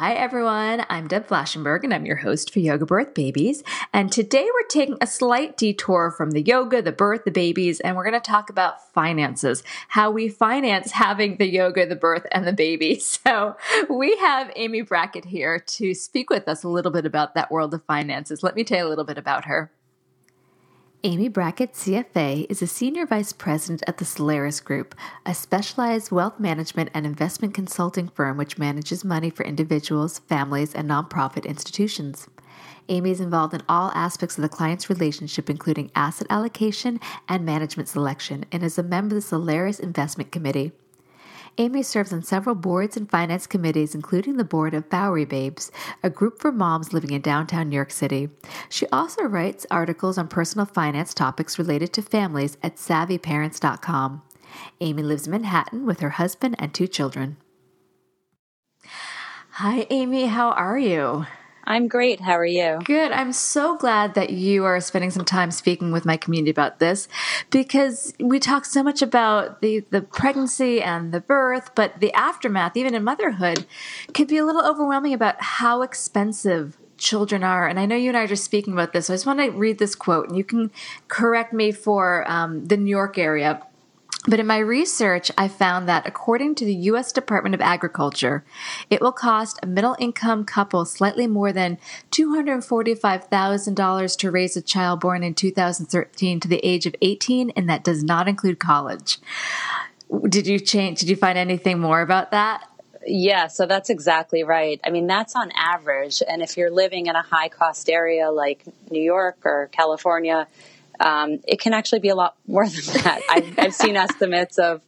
Hi, everyone. I'm Deb Flashenberg, and I'm your host for Yoga Birth Babies. And today we're taking a slight detour from the yoga, the birth, the babies, and we're going to talk about finances, how we finance having the yoga, the birth, and the baby. So we have Amy Brackett here to speak with us a little bit about that world of finances. Let me tell you a little bit about her. Amy Brackett, CFA, is a senior vice president at the Solaris Group, a specialized wealth management and investment consulting firm which manages money for individuals, families, and nonprofit institutions. Amy is involved in all aspects of the client's relationship, including asset allocation and management selection, and is a member of the Solaris Investment Committee. Amy serves on several boards and finance committees, including the board of Bowery Babes, a group for moms living in downtown New York City. She also writes articles on personal finance topics related to families at savvyparents.com. Amy lives in Manhattan with her husband and two children. Hi, Amy. How are you? I'm great. How are you? Good. I'm so glad that you are spending some time speaking with my community about this because we talk so much about the, the pregnancy and the birth, but the aftermath, even in motherhood, can be a little overwhelming about how expensive children are. And I know you and I are just speaking about this. So I just want to read this quote, and you can correct me for um, the New York area. But in my research, I found that according to the U.S. Department of Agriculture, it will cost a middle income couple slightly more than $245,000 to raise a child born in 2013 to the age of 18, and that does not include college. Did you change? Did you find anything more about that? Yeah, so that's exactly right. I mean, that's on average. And if you're living in a high cost area like New York or California, um, it can actually be a lot more than that. I've, I've seen estimates of,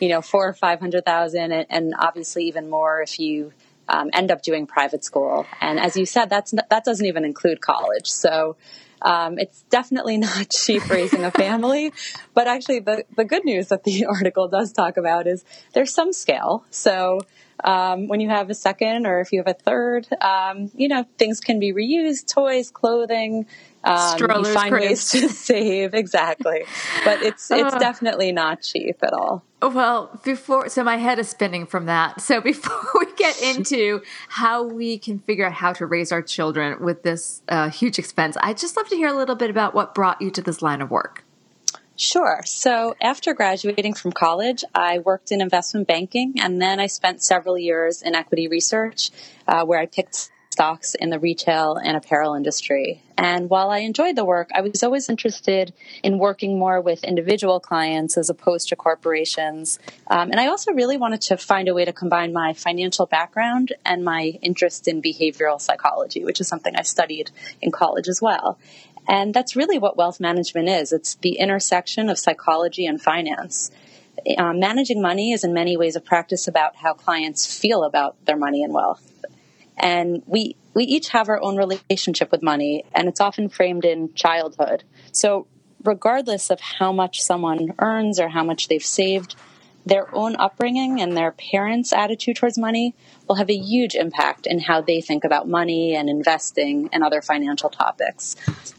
you know, four or five hundred thousand, and, and obviously even more if you um, end up doing private school. And as you said, that's that doesn't even include college. So um, it's definitely not cheap raising a family. but actually, the the good news that the article does talk about is there's some scale. So. Um, when you have a second or if you have a third, um, you know, things can be reused, toys, clothing, um, you find ways to save exactly, but it's it's uh, definitely not cheap at all. Well, before so my head is spinning from that. So before we get into how we can figure out how to raise our children with this uh, huge expense, I'd just love to hear a little bit about what brought you to this line of work. Sure. So after graduating from college, I worked in investment banking and then I spent several years in equity research uh, where I picked stocks in the retail and apparel industry. And while I enjoyed the work, I was always interested in working more with individual clients as opposed to corporations. Um, and I also really wanted to find a way to combine my financial background and my interest in behavioral psychology, which is something I studied in college as well. And that's really what wealth management is it's the intersection of psychology and finance. Uh, managing money is in many ways a practice about how clients feel about their money and wealth and we we each have our own relationship with money and it's often framed in childhood so regardless of how much someone earns or how much they've saved their own upbringing and their parents' attitude towards money will have a huge impact in how they think about money and investing and other financial topics.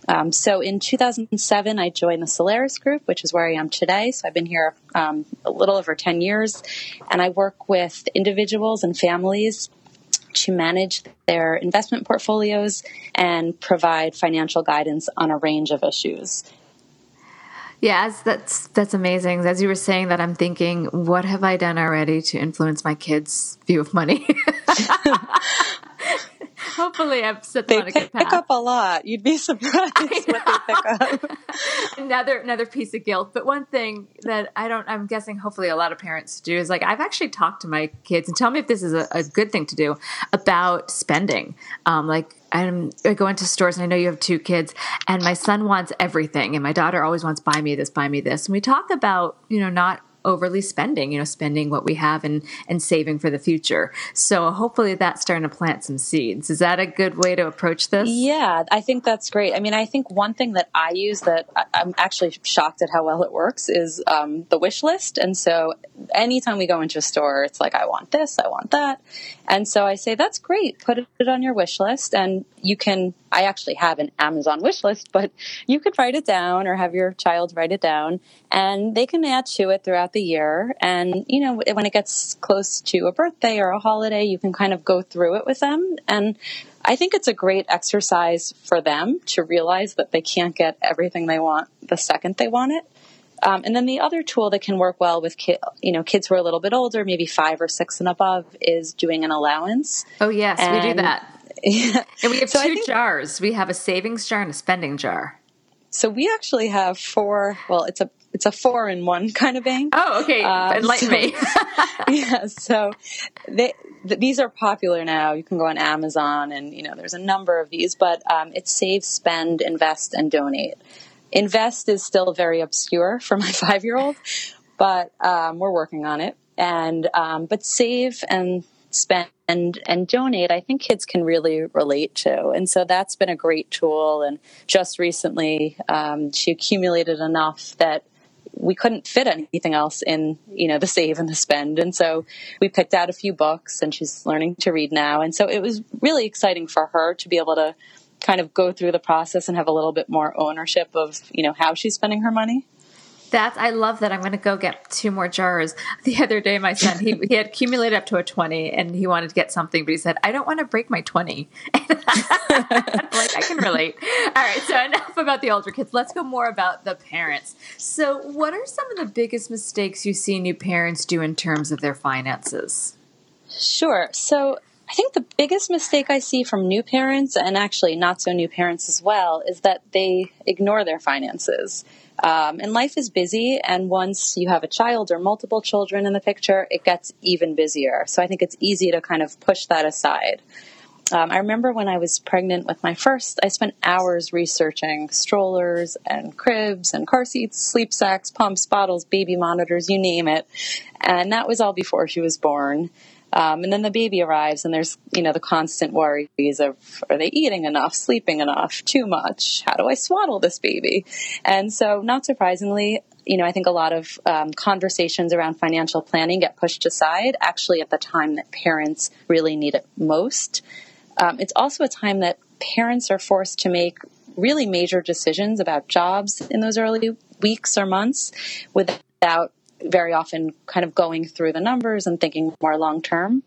Um, so in 2007, I joined the Solaris Group, which is where I am today. So I've been here um, a little over 10 years, and I work with individuals and families to manage their investment portfolios and provide financial guidance on a range of issues. Yeah, that's that's amazing. As you were saying that, I'm thinking, what have I done already to influence my kids' view of money? Hopefully, I've set them they on a good path. pick up a lot. You'd be surprised what they pick up. another another piece of guilt. But one thing that I don't, I'm guessing, hopefully, a lot of parents do is like I've actually talked to my kids and tell me if this is a, a good thing to do about spending. Um, like I'm, I go into stores and I know you have two kids, and my son wants everything, and my daughter always wants buy me this, buy me this. And we talk about you know not overly spending, you know, spending what we have and, and saving for the future. So hopefully that's starting to plant some seeds. Is that a good way to approach this? Yeah, I think that's great. I mean, I think one thing that I use that I'm actually shocked at how well it works is um, the wish list. And so anytime we go into a store, it's like, I want this, I want that. And so I say, that's great. Put it on your wish list and you can, I actually have an Amazon wish list, but you could write it down or have your child write it down and they can add to it throughout the year. And, you know, when it gets close to a birthday or a holiday, you can kind of go through it with them. And I think it's a great exercise for them to realize that they can't get everything they want the second they want it. Um, and then the other tool that can work well with ki- you know kids who are a little bit older, maybe five or six and above, is doing an allowance. Oh yes, and, we do that. Yeah. And we have so two think, jars. We have a savings jar and a spending jar. So we actually have four. Well, it's a it's a four in one kind of bank. Oh, okay. Um, Enlighten so, me. yeah. So they, th- these are popular now. You can go on Amazon, and you know there's a number of these. But um, it's save, spend, invest, and donate. Invest is still very obscure for my five year old, but um, we're working on it. And um, but save and spend and and donate i think kids can really relate to and so that's been a great tool and just recently um, she accumulated enough that we couldn't fit anything else in you know the save and the spend. And so we picked out a few books and she's learning to read now. And so it was really exciting for her to be able to kind of go through the process and have a little bit more ownership of you know how she's spending her money that's I love that. I'm going to go get two more jars. The other day, my son he, he had accumulated up to a twenty, and he wanted to get something, but he said, "I don't want to break my 20. like I can relate. All right, so enough about the older kids. Let's go more about the parents. So, what are some of the biggest mistakes you see new parents do in terms of their finances? Sure. So I think the biggest mistake I see from new parents, and actually not so new parents as well, is that they ignore their finances. Um, and life is busy, and once you have a child or multiple children in the picture, it gets even busier. So I think it's easy to kind of push that aside. Um, I remember when I was pregnant with my first, I spent hours researching strollers and cribs and car seats, sleep sacks, pumps, bottles, baby monitors, you name it. And that was all before she was born. Um, and then the baby arrives, and there's you know the constant worries of are they eating enough, sleeping enough, too much? How do I swaddle this baby? And so, not surprisingly, you know, I think a lot of um, conversations around financial planning get pushed aside actually at the time that parents really need it most. Um, it's also a time that parents are forced to make really major decisions about jobs in those early weeks or months without very often kind of going through the numbers and thinking more long term.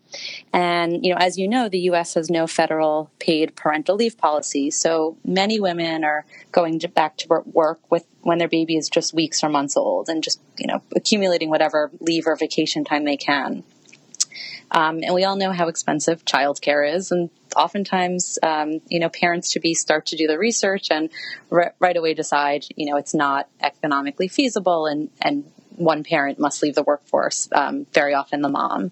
And, you know, as you know, the US has no federal paid parental leave policy. So many women are going to back to work with when their baby is just weeks or months old and just, you know, accumulating whatever leave or vacation time they can. Um, and we all know how expensive childcare is, and oftentimes, um, you know, parents to be start to do the research and r- right away decide, you know, it's not economically feasible, and and one parent must leave the workforce, um, very often the mom.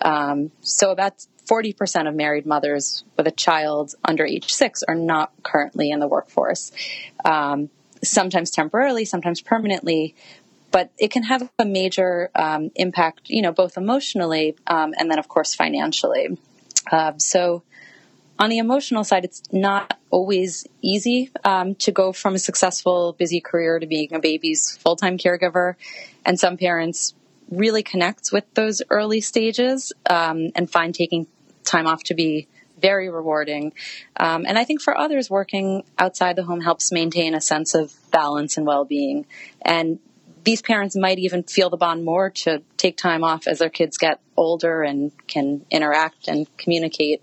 Um, so about 40% of married mothers with a child under age six are not currently in the workforce. Um, sometimes temporarily, sometimes permanently, but it can have a major um, impact, you know, both emotionally um, and then, of course, financially. Uh, so on the emotional side, it's not always easy um, to go from a successful, busy career to being a baby's full time caregiver. And some parents really connect with those early stages um, and find taking time off to be very rewarding. Um, and I think for others, working outside the home helps maintain a sense of balance and well being. And these parents might even feel the bond more to take time off as their kids get older and can interact and communicate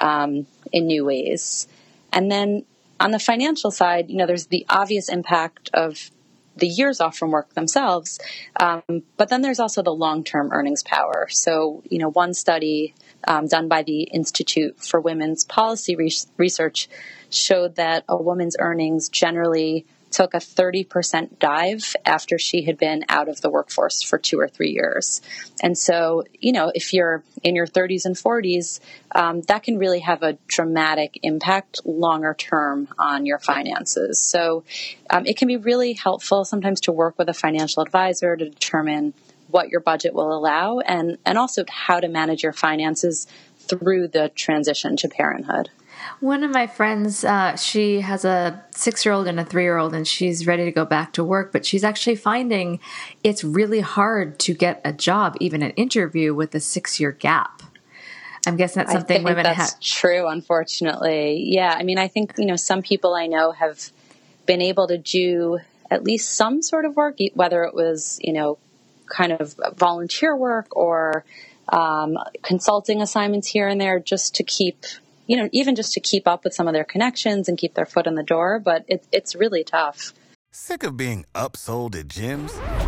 um, in new ways. And then on the financial side, you know, there's the obvious impact of the years off from work themselves, um, but then there's also the long-term earnings power. So, you know, one study um, done by the Institute for Women's Policy Re- Research showed that a woman's earnings generally took a 30% dive after she had been out of the workforce for two or three years. And so, you know, if you're in your 30s and 40s, um, that can really have a dramatic impact longer term on your finances. So um, it can be really helpful sometimes to work with a financial advisor to determine what your budget will allow and, and also how to manage your finances through the transition to parenthood. One of my friends, uh, she has a six year old and a three year old, and she's ready to go back to work, but she's actually finding it's really hard to get a job, even an interview, with a six year gap. I'm guessing that's something women that's have. True, unfortunately. Yeah, I mean, I think you know some people I know have been able to do at least some sort of work, whether it was you know kind of volunteer work or um, consulting assignments here and there, just to keep you know even just to keep up with some of their connections and keep their foot in the door. But it, it's really tough. Sick of being upsold at gyms?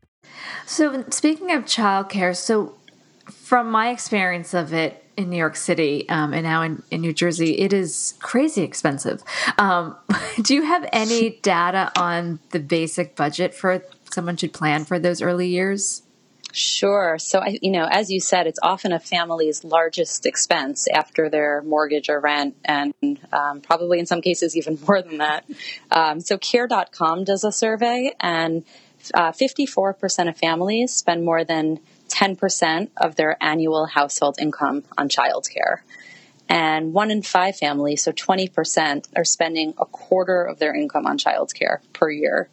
So, speaking of childcare, so from my experience of it in New York City um, and now in, in New Jersey, it is crazy expensive. Um, do you have any data on the basic budget for someone should plan for those early years? Sure. So, I, you know, as you said, it's often a family's largest expense after their mortgage or rent, and um, probably in some cases even more than that. Um, so, Care.com does a survey, and uh, 54% of families spend more than 10% of their annual household income on childcare. And one in five families, so 20%, are spending a quarter of their income on childcare per year.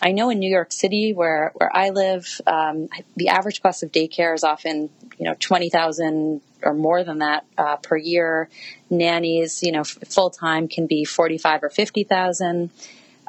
I know in New York City, where, where I live, um, the average cost of daycare is often, you know, 20000 or more than that uh, per year. Nannies, you know, full time can be 45 or 50000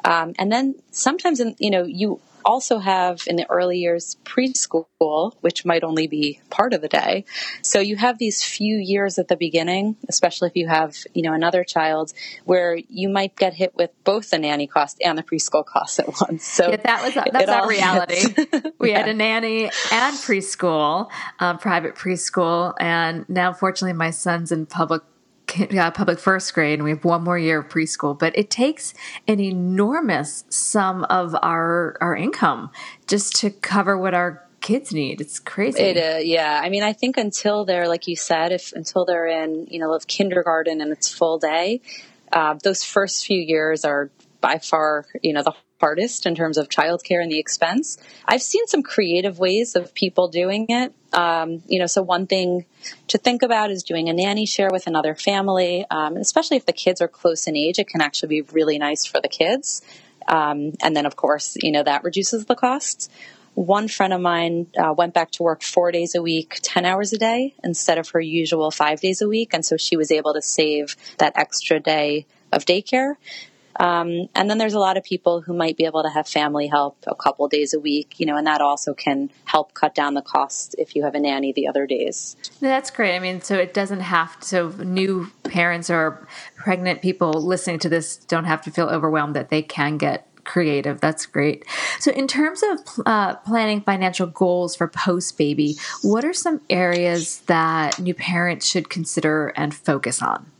um, and then sometimes, in, you know, you also have in the early years preschool, which might only be part of the day. So you have these few years at the beginning, especially if you have, you know, another child where you might get hit with both the nanny cost and the preschool cost at once. So yeah, that was that's our reality. we yeah. had a nanny and preschool, um, private preschool, and now fortunately my son's in public uh, public first grade and we have one more year of preschool but it takes an enormous sum of our our income just to cover what our kids need. It's crazy. It uh, yeah. I mean i think until they're like you said if until they're in you know kindergarten and it's full day uh, those first few years are by far you know the hardest in terms of childcare and the expense. I've seen some creative ways of people doing it. Um, you know, so one thing to think about is doing a nanny share with another family, um, especially if the kids are close in age. It can actually be really nice for the kids. Um, and then, of course, you know, that reduces the costs. One friend of mine uh, went back to work four days a week, 10 hours a day, instead of her usual five days a week. And so she was able to save that extra day of daycare. Um, and then there's a lot of people who might be able to have family help a couple days a week, you know, and that also can help cut down the cost if you have a nanny the other days. That's great. I mean, so it doesn't have to, so new parents or pregnant people listening to this don't have to feel overwhelmed that they can get creative. That's great. So, in terms of uh, planning financial goals for post baby, what are some areas that new parents should consider and focus on?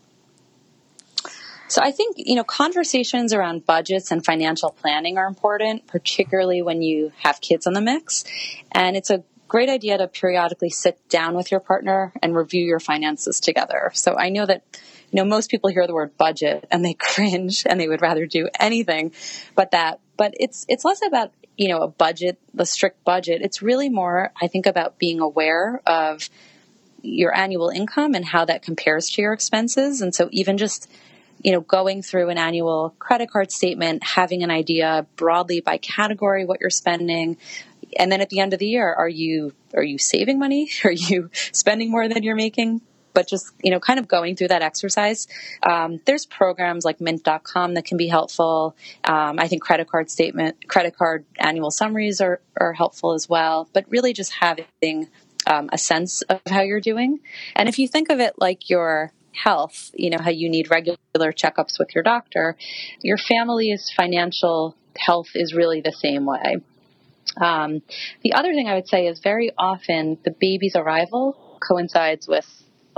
So I think, you know, conversations around budgets and financial planning are important, particularly when you have kids in the mix. And it's a great idea to periodically sit down with your partner and review your finances together. So I know that you know most people hear the word budget and they cringe and they would rather do anything but that but it's it's less about you know a budget the strict budget it's really more i think about being aware of your annual income and how that compares to your expenses and so even just you know, going through an annual credit card statement, having an idea broadly by category what you're spending, and then at the end of the year, are you are you saving money? Are you spending more than you're making? But just you know, kind of going through that exercise. Um, there's programs like Mint.com that can be helpful. Um, I think credit card statement, credit card annual summaries are are helpful as well. But really, just having um, a sense of how you're doing. And if you think of it like your health, you know, how you need regular checkups with your doctor, your family's financial health is really the same way. Um, the other thing I would say is very often the baby's arrival coincides with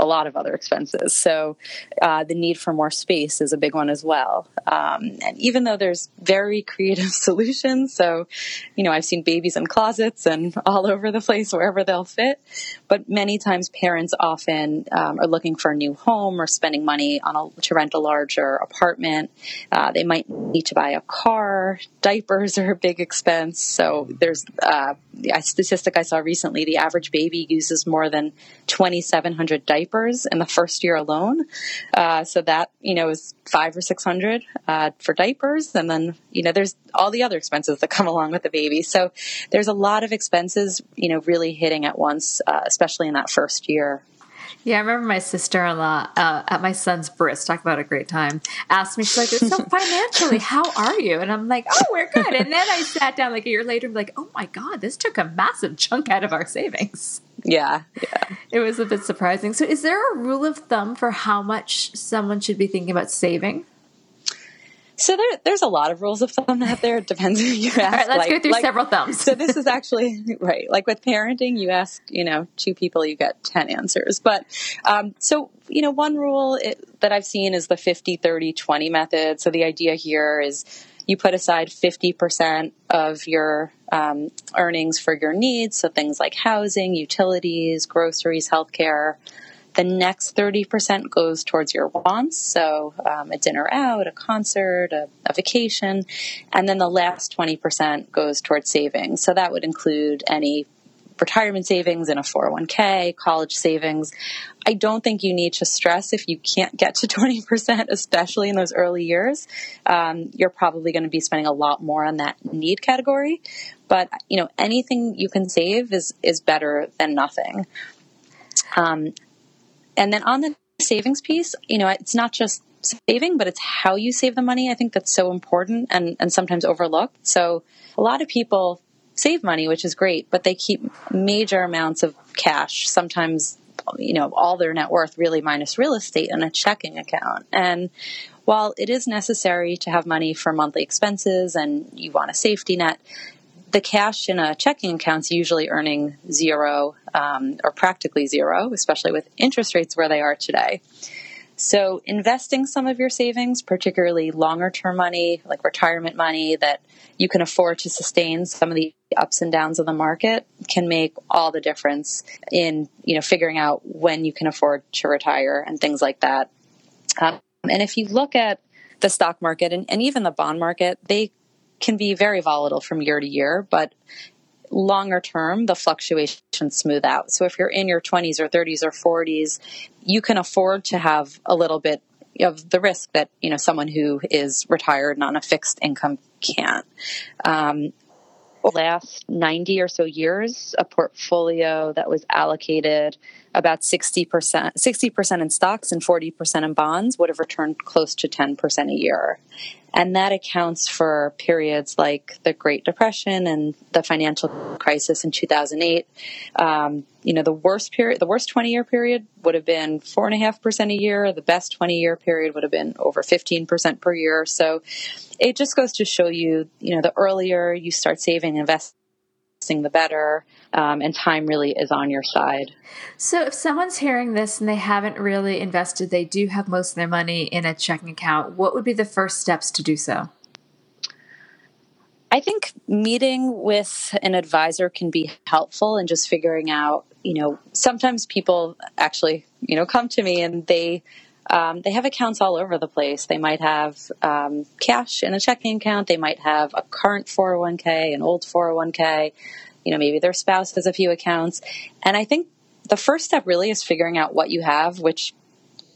a lot of other expenses. So uh, the need for more space is a big one as well. Um, and even though there's very creative solutions, so you know I've seen babies in closets and all over the place wherever they'll fit, but many times parents often um, are looking for a new home or spending money on a, to rent a larger apartment. Uh, they might need to buy a car. Diapers are a big expense. So there's uh, a statistic I saw recently: the average baby uses more than 2,700 diapers diapers in the first year alone. Uh, so that, you know, is five or 600 uh, for diapers. And then, you know, there's all the other expenses that come along with the baby. So there's a lot of expenses, you know, really hitting at once, uh, especially in that first year. Yeah, I remember my sister in law uh, at my son's bris, talk about a great time, asked me, she's like, so financially, how are you? And I'm like, oh, we're good. And then I sat down like a year later and be like, oh my God, this took a massive chunk out of our savings. Yeah, yeah. It was a bit surprising. So, is there a rule of thumb for how much someone should be thinking about saving? So there, there's a lot of rules of thumb out there. It depends who you ask. All right, let's like, go through like, several thumbs. so this is actually right. Like with parenting, you ask, you know, two people, you get 10 answers. But um, so, you know, one rule it, that I've seen is the 50, 30, 20 method. So the idea here is you put aside 50% of your um, earnings for your needs. So things like housing, utilities, groceries, healthcare. The next 30% goes towards your wants, so um, a dinner out, a concert, a, a, vacation. And then the last 20% goes towards savings. So that would include any retirement savings in a 401k, college savings. I don't think you need to stress if you can't get to 20%, especially in those early years. Um, you're probably going to be spending a lot more on that need category. But, you know, anything you can save is, is better than nothing. Um, and then on the savings piece, you know, it's not just saving, but it's how you save the money. I think that's so important and, and sometimes overlooked. So a lot of people save money, which is great, but they keep major amounts of cash, sometimes, you know, all their net worth really minus real estate in a checking account. And while it is necessary to have money for monthly expenses and you want a safety net, the cash in a checking account is usually earning zero um, or practically zero, especially with interest rates where they are today. So, investing some of your savings, particularly longer term money, like retirement money that you can afford to sustain some of the ups and downs of the market, can make all the difference in you know figuring out when you can afford to retire and things like that. Um, and if you look at the stock market and, and even the bond market, they can be very volatile from year to year, but longer term, the fluctuations smooth out. So if you're in your 20s or 30s or 40s, you can afford to have a little bit of the risk that you know someone who is retired and on a fixed income can't. Um, last 90 or so years, a portfolio that was allocated about 60%, 60% in stocks and 40% in bonds would have returned close to 10% a year. And that accounts for periods like the Great Depression and the financial crisis in 2008. Um, you know, the worst period, the worst 20 year period would have been four and a year. The best 20 year period would have been over 15% per year. So it just goes to show you, you know, the earlier you start saving, investing, the better, um, and time really is on your side. So, if someone's hearing this and they haven't really invested, they do have most of their money in a checking account, what would be the first steps to do so? I think meeting with an advisor can be helpful in just figuring out, you know, sometimes people actually, you know, come to me and they um, they have accounts all over the place. They might have um, cash in a checking account. They might have a current 401k, an old 401k. You know, maybe their spouse has a few accounts. And I think the first step really is figuring out what you have, which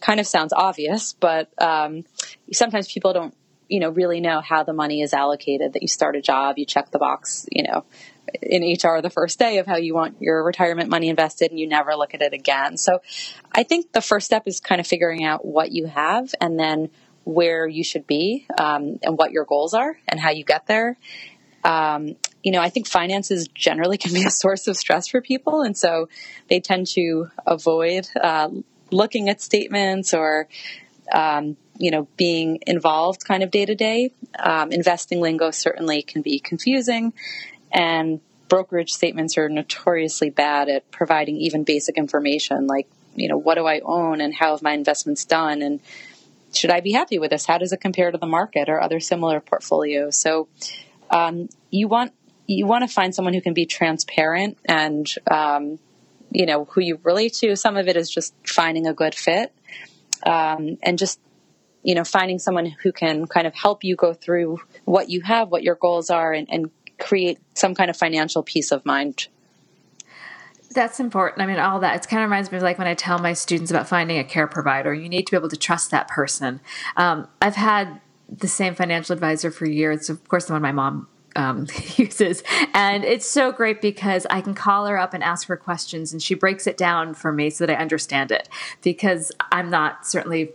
kind of sounds obvious, but um, sometimes people don't, you know, really know how the money is allocated. That you start a job, you check the box, you know, in HR the first day of how you want your retirement money invested and you never look at it again. So I think the first step is kind of figuring out what you have and then where you should be um, and what your goals are and how you get there. Um, you know, I think finances generally can be a source of stress for people. And so they tend to avoid uh, looking at statements or, um, you know, being involved kind of day to day. Investing lingo certainly can be confusing. And brokerage statements are notoriously bad at providing even basic information like, you know, what do I own and how have my investments done and should I be happy with this? How does it compare to the market or other similar portfolios? So um, you want you want to find someone who can be transparent and um, you know who you relate to. Some of it is just finding a good fit um, and just you know finding someone who can kind of help you go through what you have, what your goals are, and, and create some kind of financial peace of mind that's important. I mean, all that. It kind of reminds me of like when I tell my students about finding a care provider. You need to be able to trust that person. Um, I've had the same financial advisor for years. Of course, the one my mom um, uses. And it's so great because I can call her up and ask her questions, and she breaks it down for me so that I understand it. Because I'm not certainly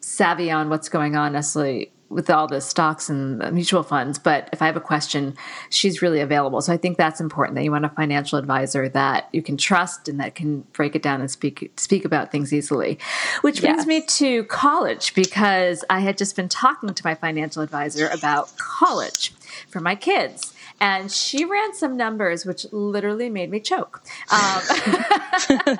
savvy on what's going on necessarily with all the stocks and mutual funds, but if I have a question, she's really available. So I think that's important that you want a financial advisor that you can trust and that can break it down and speak speak about things easily. Which brings yes. me to college because I had just been talking to my financial advisor about college for my kids. And she ran some numbers which literally made me choke. Um,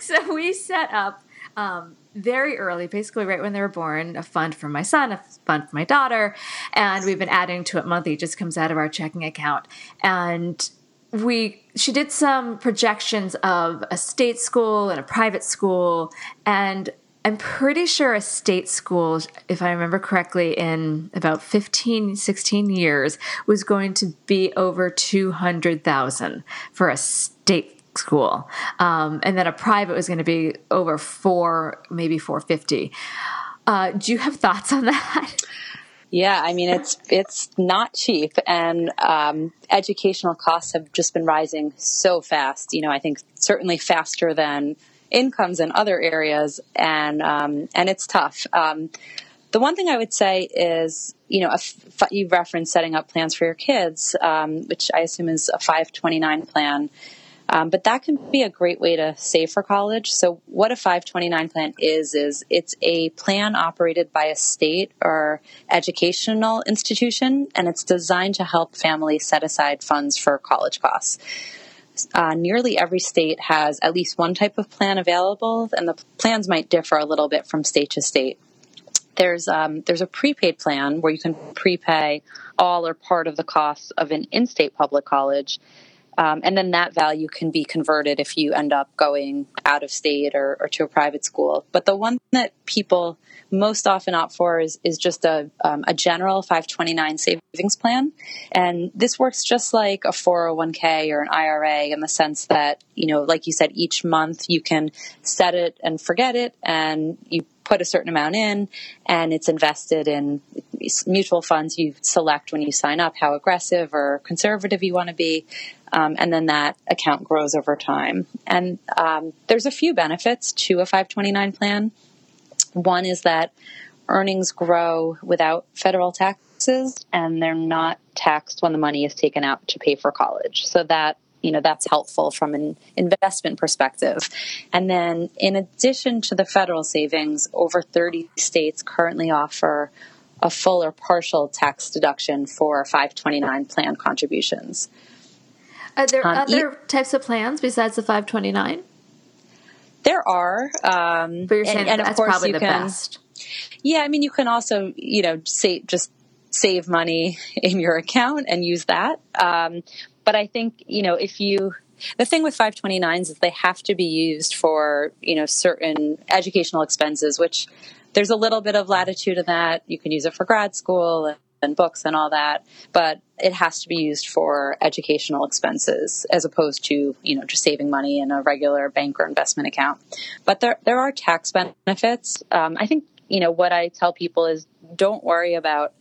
so we set up um, very early, basically right when they were born, a fund for my son, a fund for my daughter, and we've been adding to it monthly. It just comes out of our checking account. And we she did some projections of a state school and a private school and I'm pretty sure a state school, if I remember correctly, in about 15, 16 years was going to be over 200,000 for a state school. Um, and then a private was going to be over four, maybe 450. Uh, do you have thoughts on that? Yeah, I mean it's it's not cheap, and um, educational costs have just been rising so fast. You know, I think certainly faster than incomes in other areas, and um, and it's tough. Um, the one thing I would say is, you know, you referenced setting up plans for your kids, um, which I assume is a 529 plan. Um, but that can be a great way to save for college. So, what a 529 plan is, is it's a plan operated by a state or educational institution, and it's designed to help families set aside funds for college costs. Uh, nearly every state has at least one type of plan available, and the plans might differ a little bit from state to state. There's um, there's a prepaid plan where you can prepay all or part of the costs of an in-state public college, um, and then that value can be converted if you end up going out of state or, or, to a private school. But the one that people most often opt for is, is just a, um, a general 529 savings plan. And this works just like a 401k or an IRA in the sense that, you know, like you said, each month you can set it and forget it and you put a certain amount in and it's invested in mutual funds you select when you sign up how aggressive or conservative you want to be um, and then that account grows over time. And um, there's a few benefits to a 529 plan. One is that earnings grow without federal taxes and they're not taxed when the money is taken out to pay for college. So that you know that's helpful from an investment perspective. And then in addition to the federal savings over 30 states currently offer a full or partial tax deduction for 529 plan contributions. Are there um, other e- types of plans besides the 529 there are um, but you're saying and, and that's of course probably the can, best. Yeah i mean you can also you know say just save money in your account and use that. Um, but I think, you know, if you, the thing with 529s is they have to be used for, you know, certain educational expenses, which there's a little bit of latitude in that. You can use it for grad school and books and all that, but it has to be used for educational expenses as opposed to, you know, just saving money in a regular bank or investment account. But there, there are tax benefits. Um, I think, you know, what I tell people is don't worry about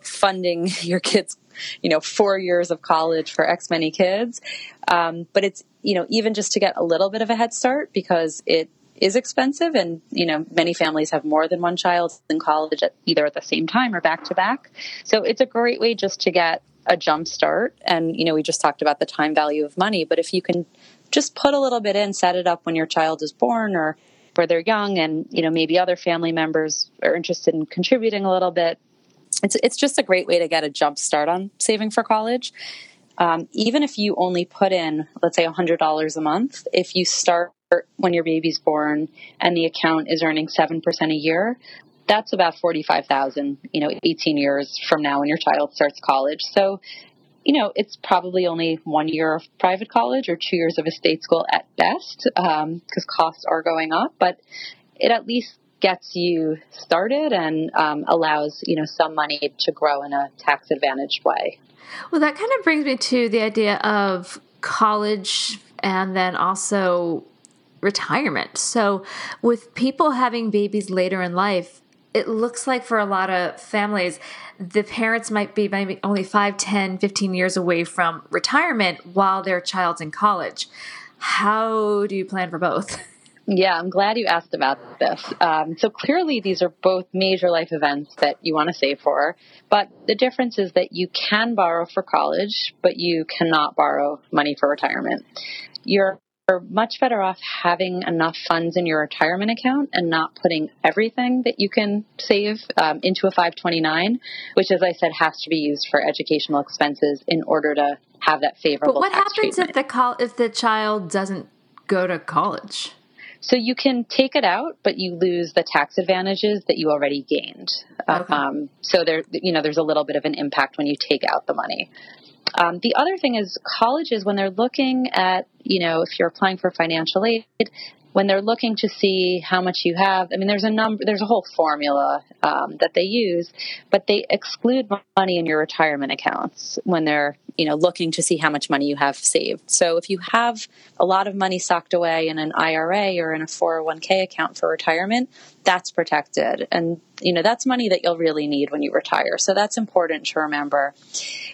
funding your kids you know, four years of college for X many kids. Um, but it's, you know, even just to get a little bit of a head start because it is expensive and, you know, many families have more than one child in college at either at the same time or back to back. So it's a great way just to get a jump start. And, you know, we just talked about the time value of money, but if you can just put a little bit in, set it up when your child is born or where they're young and, you know, maybe other family members are interested in contributing a little bit, it's it's just a great way to get a jump start on saving for college. um, even if you only put in, let's say, $100 a month, if you start when your baby's born and the account is earning 7% a year, that's about 45,000, you know, 18 years from now when your child starts college. So, you know, it's probably only one year of private college or two years of a state school at best because um, costs are going up, but it at least gets you started and um, allows, you know, some money to grow in a tax advantaged way. Well, that kind of brings me to the idea of college and then also retirement. So, with people having babies later in life, it looks like for a lot of families, the parents might be maybe only 5, 10, 15 years away from retirement while their child's in college. How do you plan for both? Yeah, I'm glad you asked about this. Um, so clearly, these are both major life events that you want to save for. But the difference is that you can borrow for college, but you cannot borrow money for retirement. You're much better off having enough funds in your retirement account and not putting everything that you can save um, into a 529, which, as I said, has to be used for educational expenses in order to have that favorable. But what happens treatment. if the col- if the child doesn't go to college? So you can take it out, but you lose the tax advantages that you already gained. Okay. Um, so there, you know, there's a little bit of an impact when you take out the money. Um, the other thing is colleges when they're looking at, you know, if you're applying for financial aid, when they're looking to see how much you have, I mean, there's a number, there's a whole formula um, that they use, but they exclude money in your retirement accounts when they're, you know, looking to see how much money you have saved. So if you have a lot of money socked away in an IRA or in a 401k account for retirement, that's protected. And, you know, that's money that you'll really need when you retire. So that's important to remember.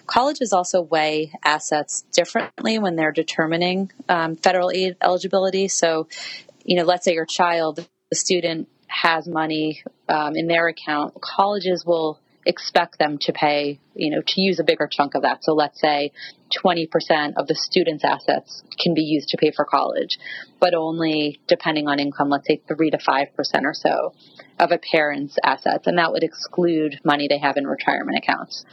Colleges also weigh assets differently when they're determining um, federal aid eligibility. So you know, let's say your child, the student has money um, in their account, colleges will expect them to pay, you know, to use a bigger chunk of that. So let's say 20% of the student's assets can be used to pay for college, but only depending on income, let's say 3 to 5% or so of a parent's assets. And that would exclude money they have in retirement accounts.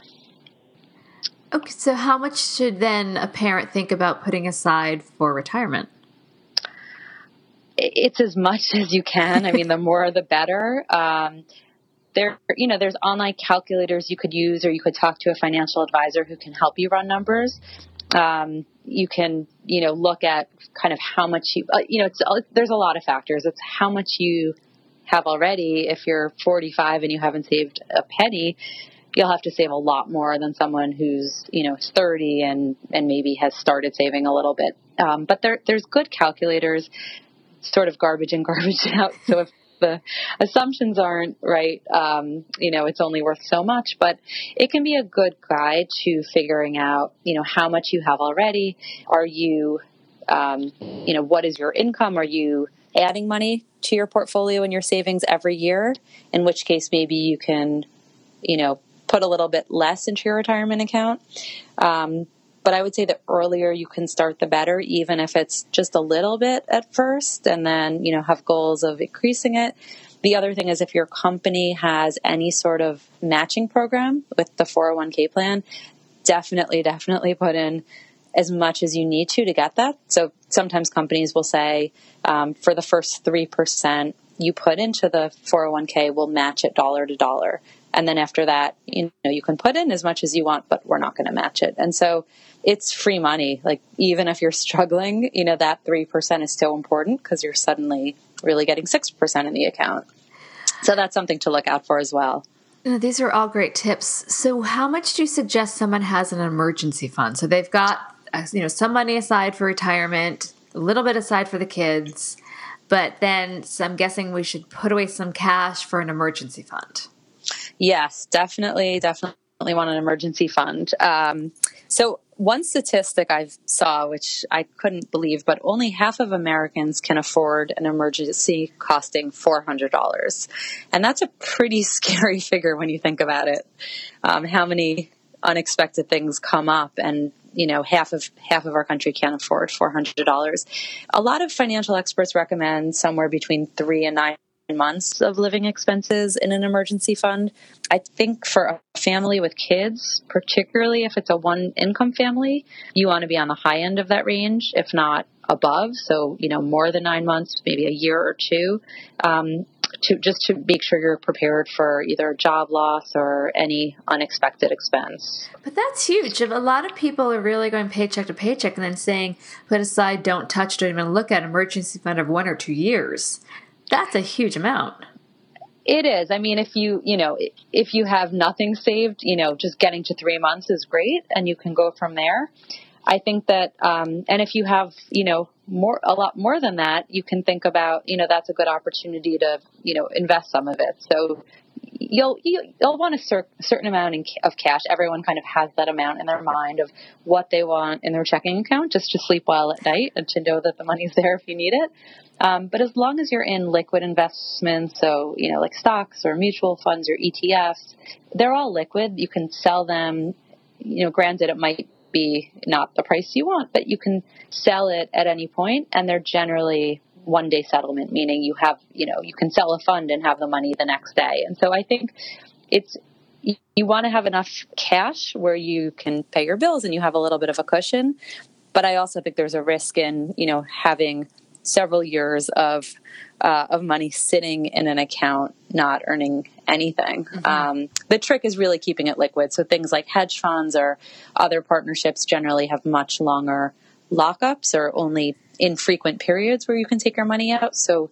Okay, so how much should then a parent think about putting aside for retirement? it's as much as you can. I mean, the more the better. Um, there, you know, there's online calculators you could use, or you could talk to a financial advisor who can help you run numbers. Um, you can, you know, look at kind of how much you, uh, you know, it's, uh, there's a lot of factors. It's how much you have already. If you're 45 and you haven't saved a penny, you'll have to save a lot more than someone who's, you know, 30 and and maybe has started saving a little bit. Um, but there, there's good calculators sort of garbage in, garbage out. So if the assumptions aren't right, um, you know, it's only worth so much, but it can be a good guide to figuring out, you know, how much you have already. Are you, um, you know, what is your income? Are you adding money to your portfolio and your savings every year? In which case, maybe you can, you know, put a little bit less into your retirement account. Um, but I would say the earlier you can start, the better, even if it's just a little bit at first, and then, you know, have goals of increasing it. The other thing is if your company has any sort of matching program with the 401k plan, definitely, definitely put in as much as you need to to get that. So sometimes companies will say um, for the first 3% you put into the 401k, we'll match it dollar to dollar. And then after that, you know, you can put in as much as you want, but we're not going to match it. And so it's free money. Like even if you're struggling, you know, that 3% is still important because you're suddenly really getting 6% in the account. So that's something to look out for as well. These are all great tips. So how much do you suggest someone has an emergency fund? So they've got uh, you know some money aside for retirement, a little bit aside for the kids, but then so I'm guessing we should put away some cash for an emergency fund. Yes, definitely, definitely want an emergency fund. Um, so one statistic I saw, which I couldn't believe, but only half of Americans can afford an emergency costing $400. And that's a pretty scary figure when you think about it. Um, how many unexpected things come up and you know half of half of our country can't afford $400 a lot of financial experts recommend somewhere between 3 and months of living expenses in an emergency fund. I think for a family with kids, particularly if it's a one income family, you want to be on the high end of that range, if not above. So, you know, more than nine months, maybe a year or two. Um, to just to make sure you're prepared for either a job loss or any unexpected expense. But that's huge. If a lot of people are really going paycheck to paycheck and then saying, put aside, don't touch, don't even look at emergency fund of one or two years, that's a huge amount. It is. I mean, if you, you know, if you have nothing saved, you know, just getting to three months is great and you can go from there. I think that, um, and if you have, you know, more, a lot more than that, you can think about, you know, that's a good opportunity to, you know, invest some of it. So you'll, you, will want a cer- certain amount in, of cash. Everyone kind of has that amount in their mind of what they want in their checking account just to sleep well at night and to know that the money's there if you need it. Um, but as long as you're in liquid investments, so, you know, like stocks or mutual funds or ETFs, they're all liquid. You can sell them, you know, granted it might be not the price you want, but you can sell it at any point, and they're generally one day settlement, meaning you have, you know, you can sell a fund and have the money the next day. And so I think it's you want to have enough cash where you can pay your bills and you have a little bit of a cushion. But I also think there's a risk in, you know, having several years of uh, of money sitting in an account not earning anything. Mm-hmm. Um, the trick is really keeping it liquid. So things like hedge funds or other partnerships generally have much longer lockups or only infrequent periods where you can take your money out. So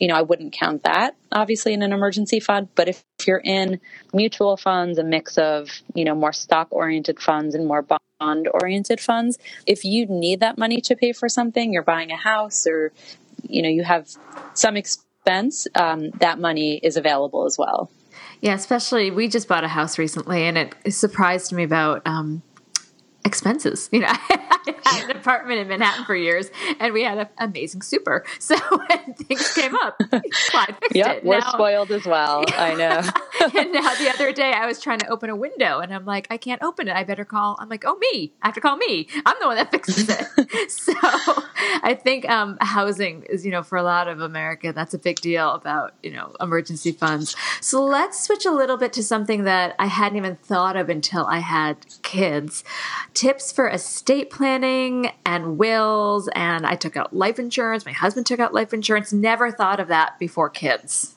you know, I wouldn't count that obviously in an emergency fund. But if, you're in mutual funds, a mix of, you know, more stock oriented funds and more bond oriented funds, if you need that money to pay for something, you're buying a house or, you know, you have some expense, um, that money is available as well. Yeah, especially we just bought a house recently and it surprised me about um, expenses. You know, I had an apartment in Manhattan for years, and we had an amazing super. So when things came up, Clyde fixed yep, it. We're now, spoiled as well. I know. and now the other day, I was trying to open a window, and I'm like, I can't open it. I better call. I'm like, oh me, I have to call me. I'm the one that fixes it. so I think um, housing is, you know, for a lot of America, that's a big deal about you know emergency funds. So let's switch a little bit to something that I hadn't even thought of until I had kids tips for estate planning and wills. And I took out life insurance. My husband took out life insurance. Never thought of that before kids.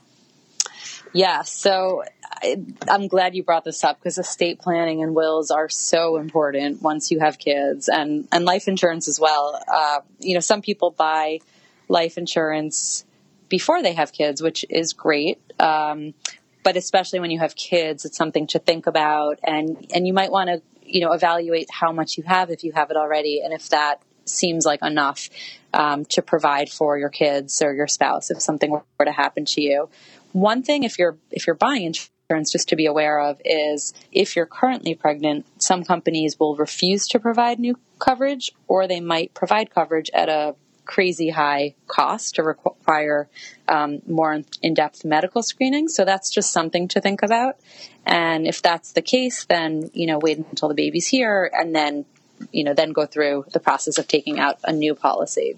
Yeah. So I, am glad you brought this up because estate planning and wills are so important once you have kids and, and life insurance as well. Uh, you know, some people buy life insurance before they have kids, which is great. Um, but especially when you have kids, it's something to think about, and and you might want to you know, evaluate how much you have if you have it already, and if that seems like enough um, to provide for your kids or your spouse if something were to happen to you. One thing, if you're if you're buying insurance, just to be aware of is if you're currently pregnant, some companies will refuse to provide new coverage, or they might provide coverage at a crazy high cost to require um, more in depth medical screening. So that's just something to think about. And if that's the case, then, you know, wait until the baby's here and then, you know, then go through the process of taking out a new policy.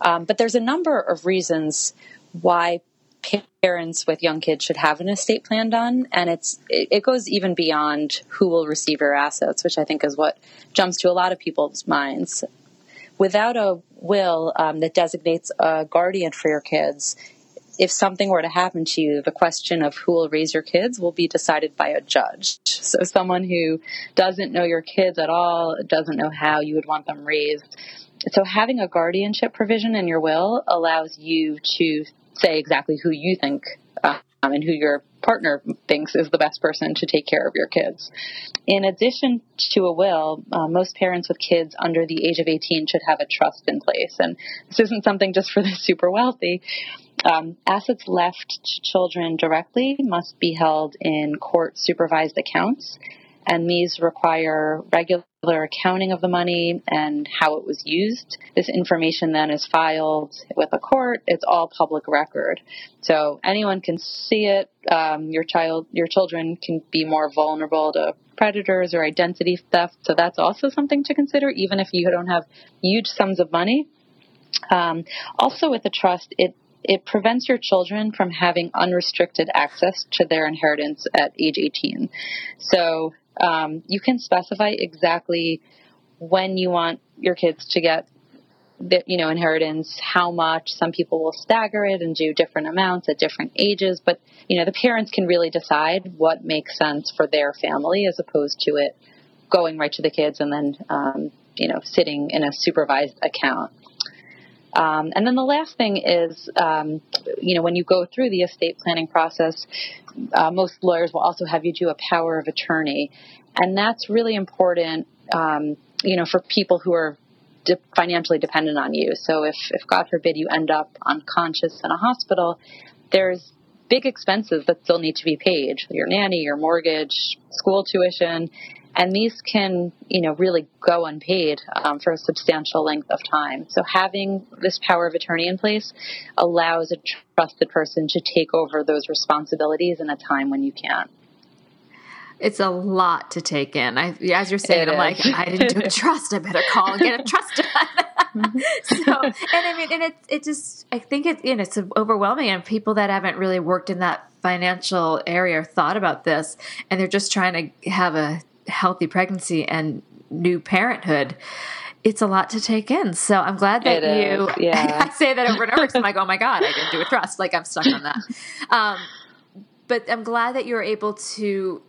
Um, but there's a number of reasons why parents with young kids should have an estate plan done and it's it, it, goes even beyond who will receive your assets which i think is what jumps to a lot of people's minds without a will um, that designates a guardian for your kids, if something were to happen to you, the question of who will raise your kids will be decided by a judge. So, someone who doesn't know your kids at all, doesn't know how you would want them raised. So, having a guardianship provision in your will allows you to say exactly who you think um, and who your partner thinks is the best person to take care of your kids. In addition to a will, uh, most parents with kids under the age of 18 should have a trust in place. And this isn't something just for the super wealthy. Um, assets left to children directly must be held in court supervised accounts and these require regular accounting of the money and how it was used. This information then is filed with a court. It's all public record, so anyone can see it. Um, your child, your children can be more vulnerable to predators or identity theft, so that's also something to consider, even if you don't have huge sums of money. Um, also, with the trust, it it prevents your children from having unrestricted access to their inheritance at age 18. So um, you can specify exactly when you want your kids to get the, you know inheritance how much. Some people will stagger it and do different amounts at different ages but you know the parents can really decide what makes sense for their family as opposed to it going right to the kids and then um, you know sitting in a supervised account um, and then the last thing is, um, you know, when you go through the estate planning process, uh, most lawyers will also have you do a power of attorney, and that's really important, um, you know, for people who are de- financially dependent on you. So if, if God forbid you end up unconscious in a hospital, there's big expenses that still need to be paid: your nanny, your mortgage, school tuition, and these can you know really go unpaid um, for a substantial length of time so having this power of attorney in place allows a trusted person to take over those responsibilities in a time when you can't it's a lot to take in. I, as you're saying, it I'm is. like, I didn't do a trust. I better call and get a trust done. so, and I mean, and it, it just, I think it, you know, it's overwhelming. And people that haven't really worked in that financial area or thought about this, and they're just trying to have a healthy pregnancy and new parenthood it's a lot to take in. So I'm glad that it you yeah. I say that over and over because I'm like, oh my God, I didn't do a trust. Like I'm stuck on that. Um, but I'm glad that you're able to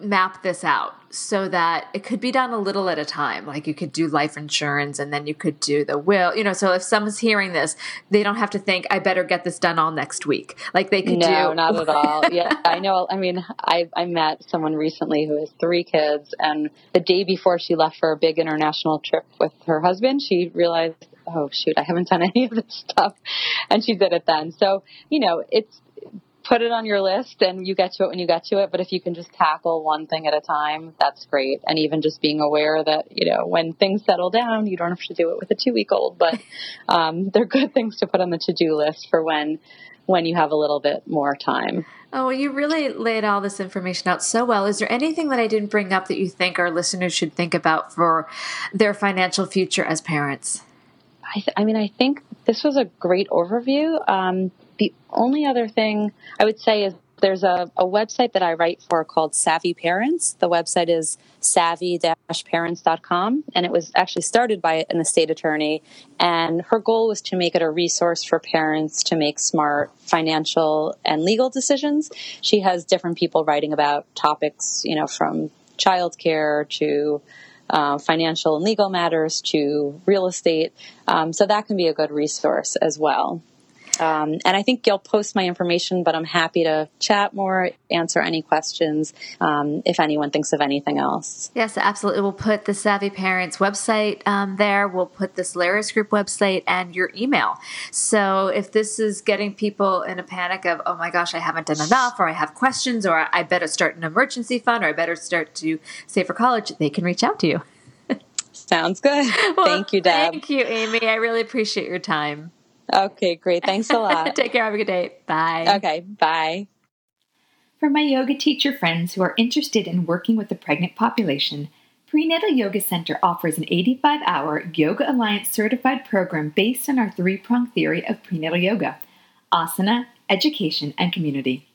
map this out so that it could be done a little at a time. Like you could do life insurance and then you could do the will, you know. So if someone's hearing this, they don't have to think, I better get this done all next week. Like they could no, do. No, not at all. Yeah, I know. I mean, I, I met someone recently who has three kids, and the day before she left for a big international trip with her husband, she realized, oh, shoot, I haven't done any of this stuff. And she did it then. So, you know, it's, put it on your list and you get to it when you get to it. But if you can just tackle one thing at a time, that's great. And even just being aware that, you know, when things settle down, you don't have to do it with a two week old, but um, they're good things to put on the to do list for when when you have a little bit more time. Oh, well, you really laid all this information out so well. Is there anything that I didn't bring up that you think our listeners should think about for their financial future as parents? I, th- I mean, I think this was a great overview. Um, the only other thing I would say is there's a, a website that I write for called Savvy Parents. The website is savvy-parents.com, and it was actually started by an estate attorney. And her goal was to make it a resource for parents to make smart financial and legal decisions. She has different people writing about topics, you know, from childcare to uh, financial and legal matters to real estate. Um, so that can be a good resource as well. Um, and I think you'll post my information, but I'm happy to chat more, answer any questions um, if anyone thinks of anything else. Yes, absolutely. We'll put the Savvy Parents website um, there. We'll put the Solaris Group website and your email. So if this is getting people in a panic of, oh my gosh, I haven't done enough, or I have questions, or I better start an emergency fund, or I better start to save for college, they can reach out to you. Sounds good. Well, thank you, Deb. Thank you, Amy. I really appreciate your time. Okay, great. Thanks a lot. Take care. Have a good day. Bye. Okay, bye. For my yoga teacher friends who are interested in working with the pregnant population, Prenatal Yoga Center offers an 85 hour Yoga Alliance certified program based on our three prong theory of prenatal yoga asana, education, and community.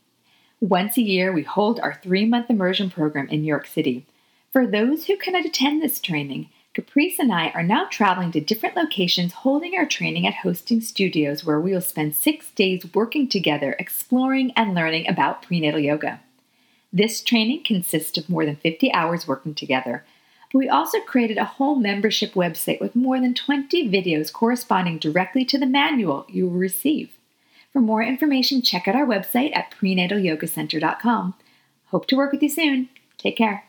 Once a year, we hold our three month immersion program in New York City. For those who cannot attend this training, Caprice and I are now traveling to different locations holding our training at hosting studios where we will spend six days working together, exploring and learning about prenatal yoga. This training consists of more than 50 hours working together, we also created a whole membership website with more than 20 videos corresponding directly to the manual you will receive. For more information, check out our website at prenatalyogacenter.com. Hope to work with you soon. Take care.